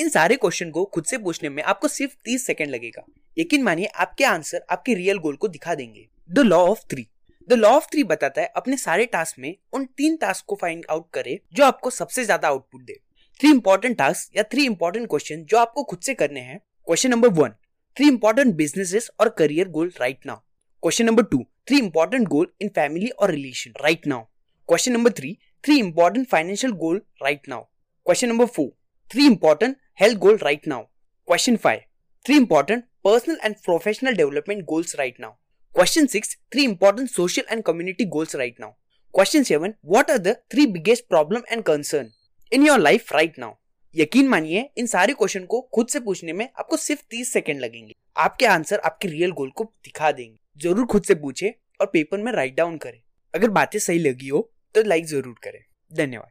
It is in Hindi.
इन सारे क्वेश्चन को खुद से पूछने में आपको सिर्फ़ तीस सेकेंड लगेगा। यकीन मानिए, आपके आंसर आपके रियल गोल को दिखा देंगे। The law of three the law of three बताता है, अपने सारे टास्क में उन तीन टास्क को फाइंड आउट करे, जो आपको सबसे ज़्यादा आउटपुट दे। थ्री इंपॉर्टेंट टास्क या थ्री इंपॉर्टेंट क्वेश्चन जो आपको खुद से करने हैं। Question number one three important businesses और career goal right now question number two three important goal in family और relation right now question number three three important financial goal right now question number four three important health goal right now. Question 5. 3 important personal and professional development goals right now. Question 6. 3 important social and community goals right now. Question 7. What are the 3 biggest problem and concern in your life right now? यकीन मानिए इन सारे क्वेश्चन को खुद से पूछने में आपको सिर्फ़ 30 सेकंड लगेंगे आपके आंसर आपके रियल गोल को दिखा देंगे ज़रूर खुद से पूछे और पेपर में राइट डाउन करें अगर बातें सही लगी हो तो लाइक ज़रूर करें धन्यवाद